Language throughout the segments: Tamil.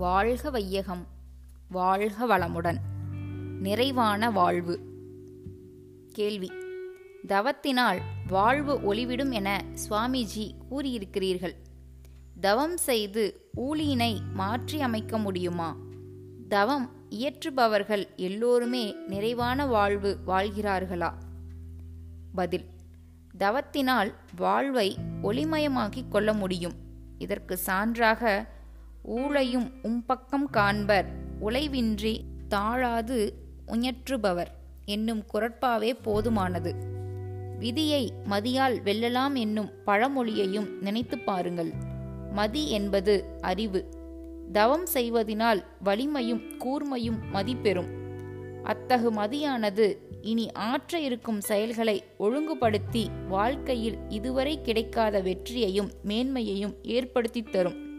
வாழ்க வையகம் வாழ்க வளமுடன். நிறைவான வாழ்வு. கேள்வி. தவத்தினால் வாழ்வு ஒளிவிடும் என சுவாமிஜி கூறியிருக்கிறீர்கள். தவம் செய்து ஊழியினை மாற்றி அமைக்க முடியுமா? தவம் இயற்றுபவர்கள் எல்லோருமே நிறைவான வாழ்வு வாழ்கிறார்களா? பதில். தவத்தினால் வாழ்வை ஒளிமயமாக்கிக் கொள்ள முடியும். இதற்கு சான்றாக ஊழையும் உம்பக்கம் காண்பர். உழைவின்றி தாழாது உயற்றுபவர் என்னும் குரட்பாவே போதுமானது. விதியை மதியால் வெல்லலாம் என்னும் பழமொழியையும் நினைத்து பாருங்கள். மதி என்பது அறிவு. தவம் செய்வதினால் வலிமையும் கூர்மையும் மதிப்பெறும் அத்தகு மதியானது இனி ஆற்ற இருக்கும் செயல்களை ஒழுங்குபடுத்தி வாழ்க்கையில் இதுவரை கிடைக்காத வெற்றியையும் மேன்மையையும் ஏற்படுத்தி தரும்.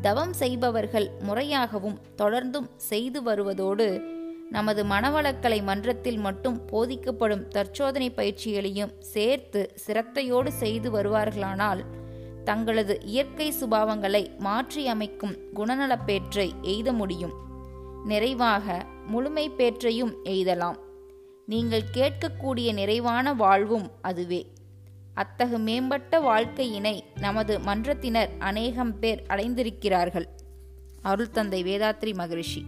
தவம் செய்பவர்கள் முறையாகவும் தொடர்ந்தும் செய்து வருவதோடு நமது மனவளக்கலை மன்றத்தில் மட்டும் போதிக்கப்படும் தற்சோதனை பயிற்சிகளையும் சேர்த்து சிரத்தையோடு செய்து வருவார்களானால் தங்களது இயற்கை சுபாவங்களை மாற்றியமைக்கும் குணநலப்பேற்றை எய்த முடியும். நிறைவாக முழுமை பேற்றையும் எய்தலாம். நீங்கள் கேட்கக்கூடிய நிறைவான வாழ்வும் அதுவே. அத்தகு மேம்பட்ட வாழ்க்கையினை நமது மன்றத்தினர் அநேகம் பேர் அடைந்திருக்கிறார்கள். அருள் தந்தை வேதாத்ரி மகரிஷி.